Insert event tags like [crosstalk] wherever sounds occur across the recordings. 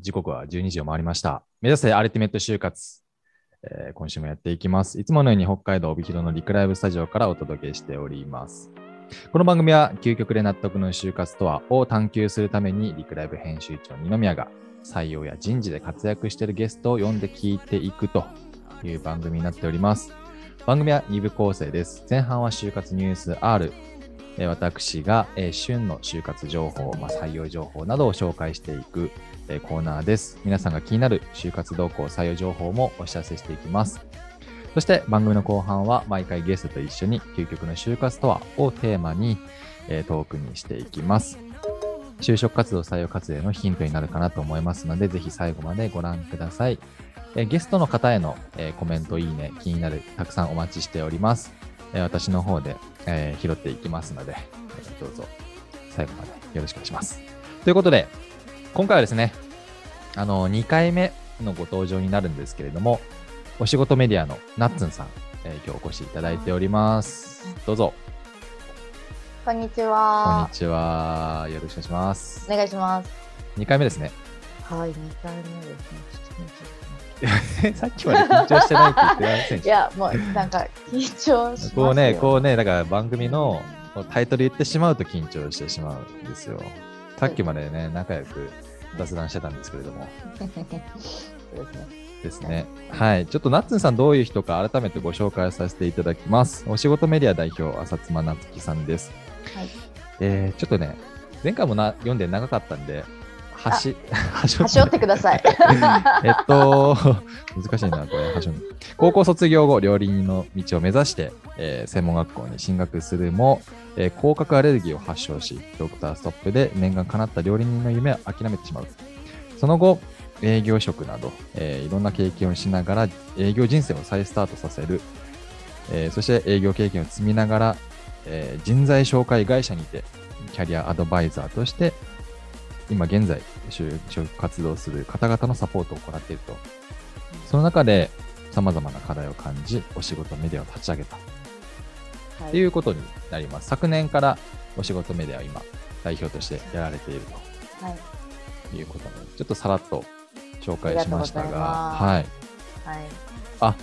時刻は12時を回りました。目指せアルティメット就活、えー今週もやっていきます。いつものように北海道帯広のリクライブスタジオからお届けしております。この番組は究極で納得の就活とはを探求するためにリクライブ編集長二宮が採用や人事で活躍しているゲストを呼んで聞いていくという番組になっております。番組は2部構成です。前半は就活ニュース R、私が、旬の就活情報、まあ、採用情報などを紹介していく、えコーナーです。皆さんが気になる就活動向、採用情報もお知らせしていきます。そして番組の後半は毎回ゲストと一緒に究極の就活とはをテーマに、えトークにしていきます。就職活動、採用活動へのヒントになるかなと思いますので、ぜひ最後までご覧ください。えゲストの方への、えコメント、いいね、気になる、たくさんお待ちしております。え私の方で、え拾っていきますので、えどうぞ最後までよろしくお願いします。ということで、今回はですね、あの、2回目のご登場になるんですけれども、お仕事メディアのナッツンさん、えー今日お越しいただいております。どうぞ、こんにちこんには。ちは。よろしくお願いしますお。願いします。2回目ですね。はい、二回目ですね。[laughs] さっきまで緊張してないって言ってませんでしたますいや、もうなんか緊張しま。こうね、こうね、だから番組のタイトル言ってしまうと緊張してしまうんですよ。さっきまでね、仲良く雑談してたんですけれども。そうですね。ですね。はい。ちょっとナッツンさんどういう人か改めてご紹介させていただきます。お仕事メディア代表、浅妻夏樹さんです。はい。えー、ちょっとね、前回もな読んで長かったんで、端、端端折ってください。[laughs] えっと、難しいな、これ、端折る高校卒業後、料理人の道を目指して、えー専門学校に進学するも、えー甲殻アレルギーを発症し、ドクターストップで念願叶った料理人の夢を諦めてしまう。その後、営業職など、えーいろんな経験をしながら、営業人生を再スタートさせる。えーそして営業経験を積みながら、えー人材紹介会社にて、キャリアアドバイザーとして、今現在、就職活動する方々のサポートを行っていると。その中で、様々な課題を感じ、お仕事メディアを立ち上げたはということになります。昨年からお仕事メディアを今、代表としてやられているはい。ということで、ちょっとさらっと紹介しましたがはい。はい。あ、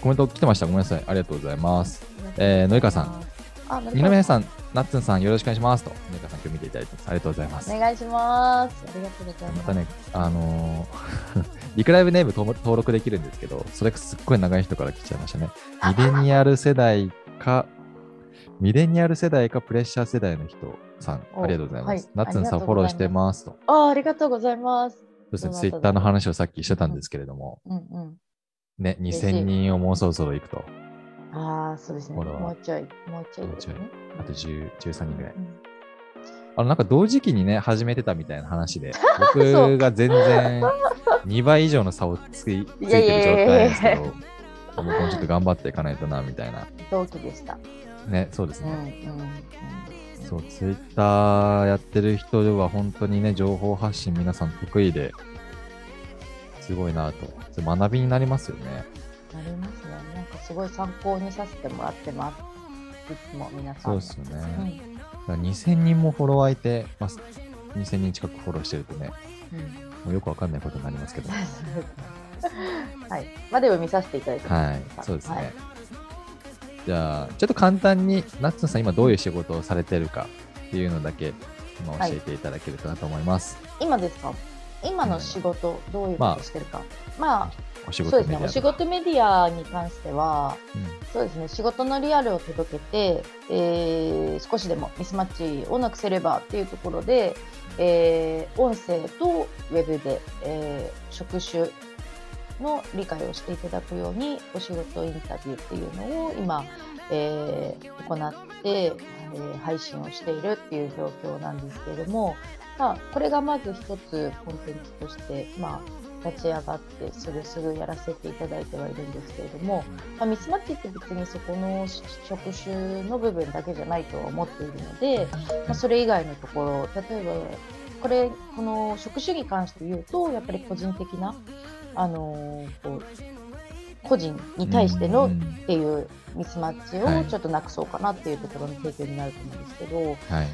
コメント来てました。ごめんなさい。ありがとうございます。えーのりかさん。二か宮さん、ナッツンさん、よろしくお願いしますと。のりかさん、今日見ていただいて。ありがとうございます。お願いします。ありがとうございます。またね、あのー [laughs] リクライブネーム登登録できるんですけど、それがすっごい長い人から来ちゃいましたね。[laughs] ミレニアル世代か、ミレニアル世代かプレッシャー世代の人さん、おありがとうございます。はいナッツンさんフォローしてますと。あ、ありがとうございます。そうですね、ツイッターの話をさっきしてたんですけれども、うんうん。ね、嬉しい2000人をもうそろそろ行くと。ああ、そうですね。もうちょい、もうちょいもうちょい。あと10 13人ぐらい。うんあの、なんか同時期にね、始めてたみたいな話で、[laughs] 僕が全然2倍以上の差をついついてる状態ですけど、僕もちょっと頑張っていかないとな、みたいな。同期でした。ね、そうですうんうんね。うん。そう、ツイッターやってる人は本当にね、情報発信皆さん得意で、すごいなと。学びになりますよね。なりますね。なんかすごい参考にさせてもらってます。いつも皆さん。そうですよね。うんだから2000人もフォロワーいて、まあ、2000人近くフォローしてるとね、うんもうよくわかんないことになりますけど。[laughs] はい。まあでも見させていただいてますはい、そうですね。はいじゃあ、ちょっと簡単に、ナッツンさん、今どういう仕事をされてるかっていうのだけ、今教えていただけるかなと思います。今ですか？今の仕事、どういうことしてるか？まあ、お仕そうですね。事メディアとか。お仕事メディアに関しては、うんそうですね。仕事のリアルを届けて、えー少しでもミスマッチをなくせればっていうところで、えー音声とウェブで、えー職種の理解をしていただくようにお仕事インタビューっていうのを今、えー行って、えー配信をしているっていう状況なんですけれども、まあ、これがまず一つコンテンツとして、まあ、立ち上がってすぐすぐやらせていただいてはいるんですけれども、まあ、ミスマッチって別にそこの職種の部分だけじゃないとは思っているので、まあ、それ以外のところ例えばこれこの職種に関して言うとやっぱり個人的な、あのーこう個人に対してのっうんていうミスマッチはいをちょっとなくそうかなっていうところの提供になると思うんですけど、はい。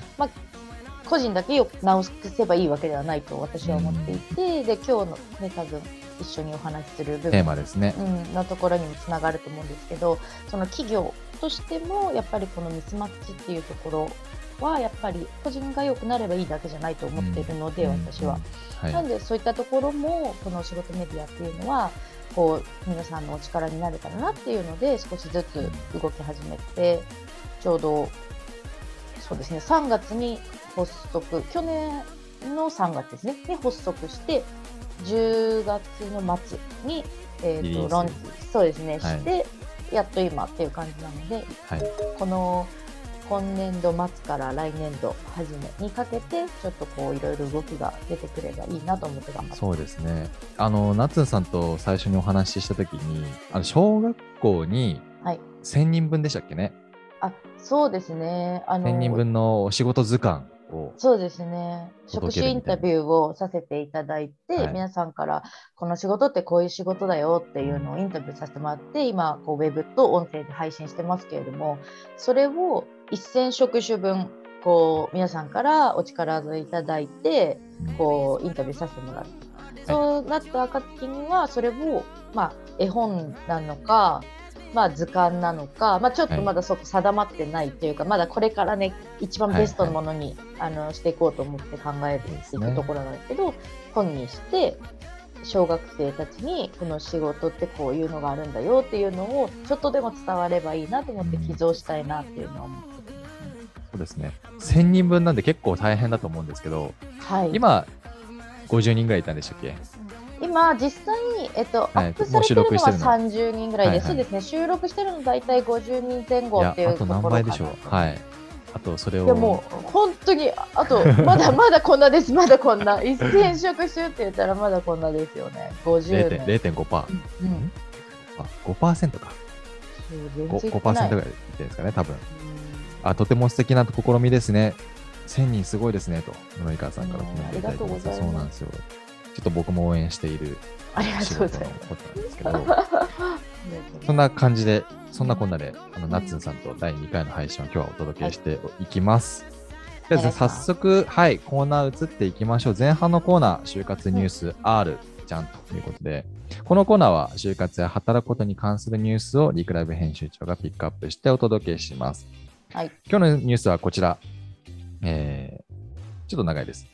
個人だけよ直せばいいわけではないと私は思っていて、で今日のね多分一緒にお話しする部分テーマですね。うん、のところにもつながると思うんですけどその企業としてもやっぱりこのミスマッチっていうところはやっぱり個人が良くなればいいだけじゃないと思っているので、うん私は。はい。なんでそういったところもこの仕事メディアっていうのはこう皆さんのお力になれたらなっていうので少しずつ動き始めてちょうどそうですね。3月に発足。去年の3月ですね。に発足して10月の末に、えー、リリース。とロンチそうですね、はい。してやっと今っていう感じなのではい。この今年度末から来年度初めにかけてちょっとこういろいろ動きが出てくればいいなと思って頑張ってそうですね。あの、ナッツンさんと最初にお話ししたときに、あの小学校にはい。1000人分でしたっけね？あそうですね。あの1000人分のお仕事図鑑を。そうですね。職種インタビューをさせていただいて、はい。皆さんからこの仕事ってこういう仕事だよっていうのをインタビューさせてもらって今こうウェブと音声で配信してますけれどもそれを1000職種分こう皆さんからお力添えいただいてこうインタビューさせてもらう。そうなった暁にはそれを、まあ、絵本なのか、まあ、図鑑なのか、まあ、ちょっとまだそこ定まってないというか、まだこれからね一番ベストのものに、あのしていこうと思って考えていくところなんですけど本にして小学生たちにこの仕事ってこういうのがあるんだよっていうのをちょっとでも伝わればいいなと思って寄贈したいなっていうのは思って。そうですね。1000人分なんで結構大変だと思うんですけど、はい、今、50人ぐらいいたんでしたっけ？今実際に、えっとはいアップされてるのはもう収録してるの30人ぐらいで、そうですね収録してるの大体50人前後っていうとあと何ころかな倍でしょう。はい。あと、それを。でも本当にあと [laughs] まだまだこんなですまだこんな1000食種って言ったらまだこんなですよね50 0.5%年、0.5%。うん、あ、5%か。そう全 5%, 然いって5%ないぐらいですかね、多分。うんあ、とても素敵な試みですね。1000人すごいですね、と、野井川さんからコメントいただいてますそうなんですよ。ちょっと僕も応援しているありが仕事のことなんですけど、そんな感じで、そんなこんなで、あの、ナッツンさんと第2回の配信を今日はお届けしていきます。ではいします早速、はい、コーナー移っていきましょう。前半のコーナー、就活ニュース R じゃんということで、このコーナーは就活や働くことに関するニュースをリクライブ編集長がピックアップしてお届けします。はい今日のニュースはこちら。えーちょっと長いです。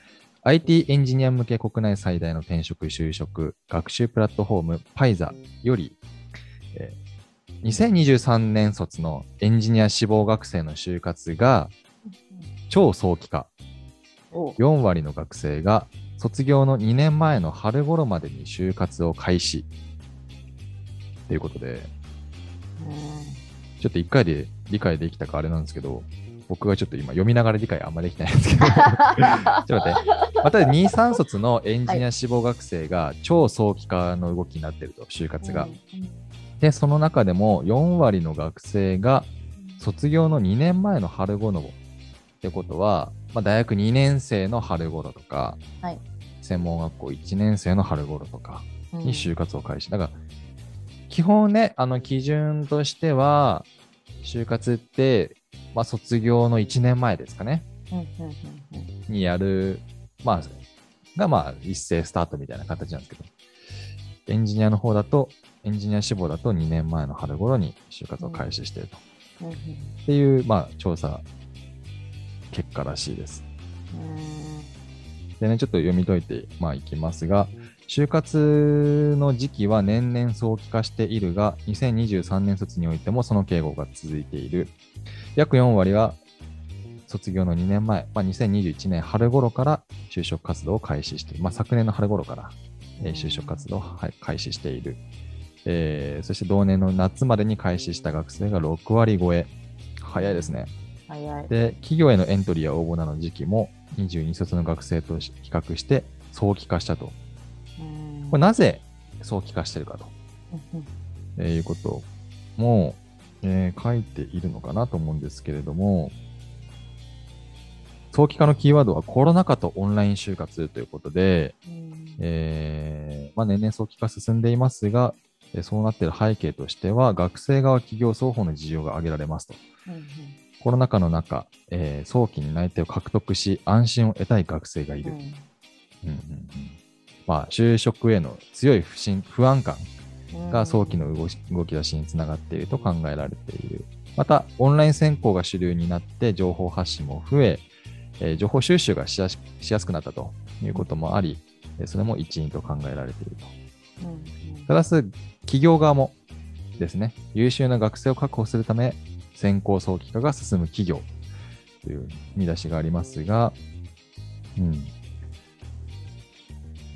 IT エンジニア向け国内最大の転職就職学習プラットフォーム Paiza より、えー2023年卒のエンジニア志望学生の就活が超早期化。お4割の学生が卒業の2年前の春頃までに就活を開始。ということで、うんちょっと1回で理解できたかあれなんですけど、僕がちょっと今読みながら理解あんまできてないんですけど、[laughs] ちょっと待って。また2、3卒のエンジニア志望学生が超早期化の動きになっていると、就活が。で、その中でも4割の学生が卒業の2年前の春頃ってことは、まあ、大学2年生の春頃とか、はい専門学校1年生の春頃とかうんに就活を開始。だから、基本ね、あの基準としては、就活って、まあ、卒業の1年前ですかね。うんうんうんうんにやる、まあ、が、まあ、一斉スタートみたいな形なんですけど、エンジニアの方だと、エンジニア志望だと2年前の春頃に就活を開始していると。うんうんっていう、まあ、調査結果らしいです。でね、ちょっと読み解いて、まあ、いきますが、就活の時期は年々早期化しているが、2023年卒においてもその傾向が続いている。約4割は卒業の2年前、まあ、2021年春頃から就職活動を開始している。まあ、昨年の春頃から、えー就職活動をはい開始している。えーそして同年の夏までに開始した学生が6割超え。早いですね。早い。で、企業へのエントリーや応募などの時期も22卒の学生と比較して早期化したと。うんこれなぜ早期化してるかと、うんえーいうことも、えー書いているのかなと思うんですけれども、早期化のキーワードはコロナ禍とオンライン就活ということで、うんえーまあ、年々早期化進んでいますが、えーそうなっている背景としては、学生側企業双方の事情が挙げられますと。うんコロナ禍の中、えー早期に内定を獲得し、安心を得たい学生がいる。うんうんうんまあ、就職への強い不信不安感うんが早期の動き動き出しにつながっていると考えられている。また、オンライン選考が主流になって情報発信も増え、えー情報収集がしやすしやすくなったということもあり、えーそれも一因と考えられていると。うんうんただし、企業側もですね、優秀な学生を確保するため、選考早期化が進む企業という見出しがありますが、うん。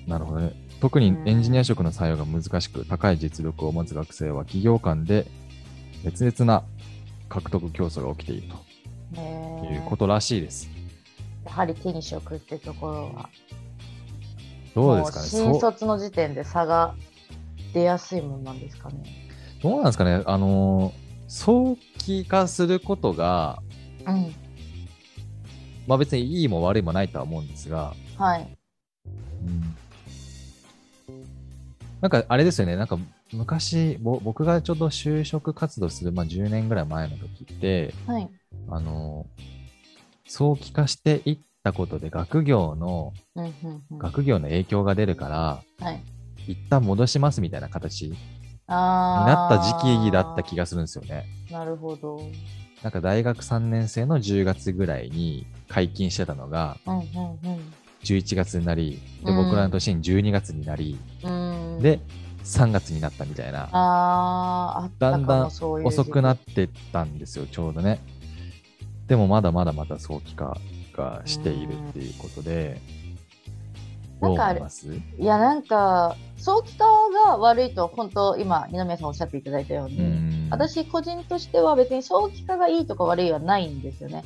なるほどね。特にエンジニア職の採用が難しく、高い実力を持つ学生は企業間で別々な獲得競争が起きているねということらしいです。やはり手に職ってところは。どうですかね。新卒の時点で差が出やすいもんなんですかね。どうなんですかね。あのー早期化することが、うん、まあ別にいいも悪いもないとは思うんですが、はい。うんなんかあれですよね、なんか昔、ぼ僕がちょうど就職活動する、まあ、10年ぐらい前の時って、はい。あの、早期化していったことで学業の、うんうんうん、学業の影響が出るから、はい。一旦戻しますみたいな形にあなった時期だった気がするんですよね。が。なるほど。なんか大学3年生の10月ぐらいに解禁してたのが、うんうん11月になり、で、うん僕らの年に12月になり、うん。うん、で、3月になったみたいな。あーあだんだん遅くなってったんですよ、ちょうどね。でもまだまだまだ早期化がしているっていうことで、なんかあれ思います？いやなんか早期化が悪いと本当今二宮さんおっしゃっていただいたように、うん私個人としては別に早期化がいいとか悪いはないんですよね。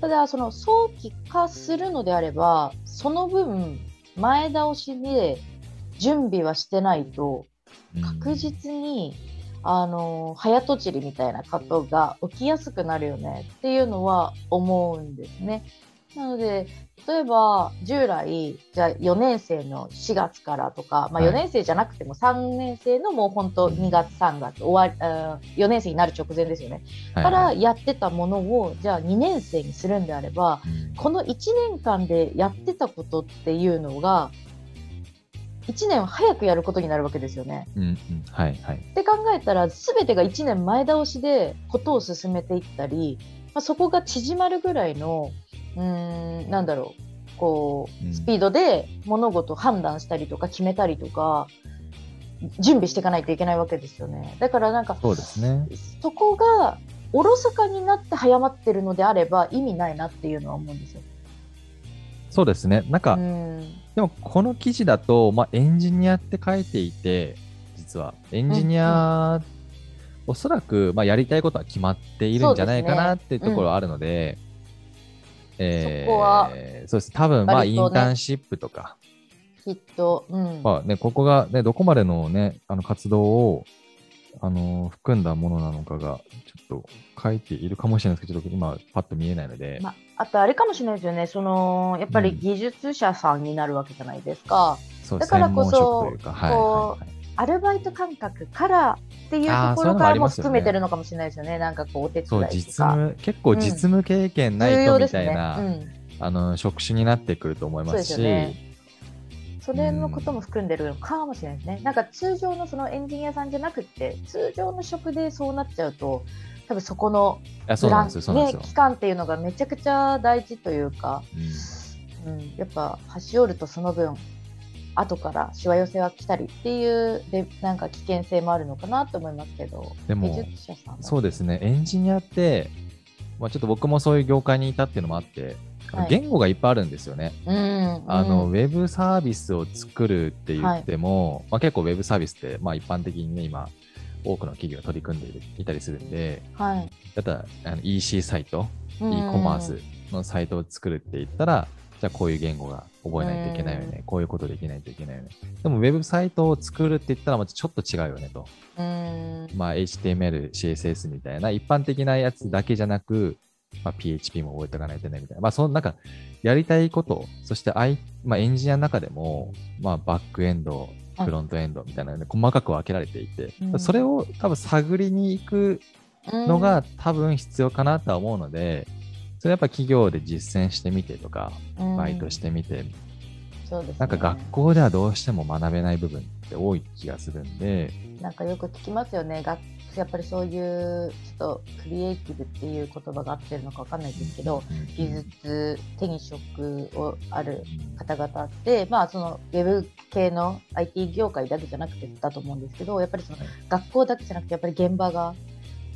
ただその早期化するのであればその分前倒しで準備はしてないと確実に、あの早とちりみたいなことが起きやすくなるよねっていうのは思うんですね。なので例えば従来じゃあ4年生の4月からとか、まあ、はい。4年生じゃなくても3年生のもう本当2月3月終わりあー4年生になる直前ですよね。はいからはいやってたものをじゃあ2年生にするんであればうん。この1年間でやってたことっていうのが1年早くやることになるわけですよね。うんうんはいはい。って考えたら全てが1年前倒しでことを進めていったり、まあ、そこが縮まるぐらいのうーんなんだろうこうんうスピードで物事を判断したりとか決めたりとか準備していかないといけないわけですよね。だからなんかそうですね。そこがおろそかになって早まってるのであれば意味ないなっていうのは思うんですよ。そうですね。なんか、うん。でもこの記事だと、まあ、エンジニアって書いていて、実は。エンジニア、おそらく、まあ、やりたいことは決まっているんじゃないかなっていうところはあるので、えーそこはそうです。多分、まあ、インターンシップとか、きっと、うん。まあね、ここが、ね、どこまでの,、ね、あの活動を、あのー含んだものなのかが、ちょっと書いているかもしれないですけど、今、パッと見えないので、まあ、あとあれかもしれないですよね。そのやっぱりうん。技術者さんになるわけじゃないですか。そうだからこそこはいはいアルバイト感覚からっていうところからも含めてるのかもしれないですよね。なんかこうお手伝いとそう、か。実務、結構実務経験ないとみ。たいな、うん。あの職種になってくると思いますし、それのことも含んでるのかもしれないですね。なんか通常のそのエンジニアさんじゃなくて、通常の職でそうなっちゃうと、多分そこのいやそうなんですよ、そうなんですよ。ね、期間っていうのがめちゃくちゃ大事というか、うん。うん、やっぱ端折るとその分後からしわ寄せは来たりっていうでなんか危険性もあるのかなと思いますけどでも技術者さんは。そうですね、エンジニアって、まあ、ちょっと僕もそういう業界にいたっていうのもあって、言語がいっぱいあるんですよね。うんあのうん。ウェブサービスを作るって言っても、まあ、結構ウェブサービスって、まあ、一般的にね、今、多くの企業が取り組んでいたりするんで、はいだったらあの EC サイト、うん e コマースのサイトを作るって言ったら、じゃあこういう言語が覚えないといけないよね、こういうことできないといけないよね。でもウェブサイトを作るって言ったらまたちょっと違うよねと。うんまあ HTML、CSS みたいな一般的なやつだけじゃなく、まあ、PHP も覚えておかないといけないみたいな。まあそのなんかやりたいこと、そして、I まあ、エンジニアの中でも、まあバックエンド、はいフロントエンドみたいなので細かく分けられていて、うん。それを多分探りに行くのが多分必要かなとは思うので、それやっぱ企業で実践してみてとか、バイトしてみて、そうですね。なんか学校ではどうしても学べない部分って多い気がするんで、なんかよく聞きますよね。学やっぱりそういうちょっとクリエイティブっていう言葉が合ってるのかわかんないですけど、うん技術手に職をある方々って、まあそのウェブ系の IT 業界だけじゃなくてだと思うんですけど、やっぱりそのはい。学校だけじゃなくてやっぱり現場が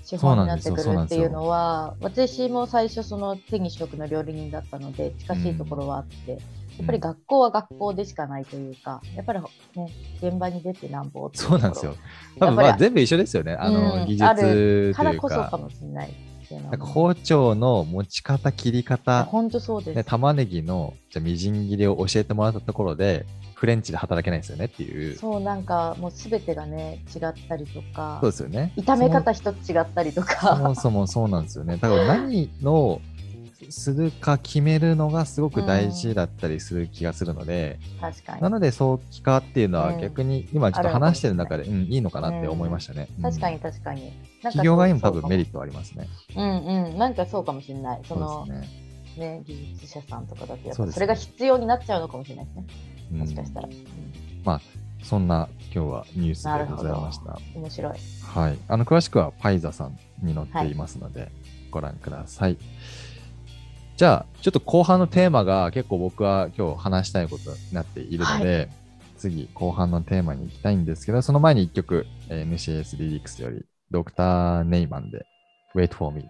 資本になってくるっていうのは、私も最初その手に職の料理人だったので近しいところはあって。やっぱり学校は学校でしかないというか、やっぱりね、現場に出てなんぼそうなんですよ。多分まあ全部一緒ですよね。あの、うん技術というからこそかか、もしれないなんか包丁の持ち方、切り方、本当そうです。ね、玉ねぎのじゃあみじん切りを教えてもらったところで、フレンチで働けないですよねっていう。そうなんかもうすべてがね違ったりとかそうですよね。炒め方一つ違ったりとそかもそもそうなんですよね。だから何のするか決めるのがすごく大事だったりする気がするので、確かに。なので早期化っていうのはうん。逆に今ちょっと話してる中で、うん、いいのかなって思いましたね。確かうんに。確かに企業側にも多分メリットはありますね。うんうん。なんかそうかもしれない。そそのね。ね技術者さんとかだとやっぱそれが必要になっちゃうのかもしれないですね。うん。もしかしたら、うん。そんな今日はニュースでございました。面白い。はい。あの、詳しくはパイザさんに載っていますので、ご覧ください。じゃあ、ちょっと後半のテーマが結構僕は今日話したいことになっているので、次、後半のテーマに行きたいんですけど、その前に一曲、えー NCS リリックスより、ドクター・ネイマンで、Wait for Me。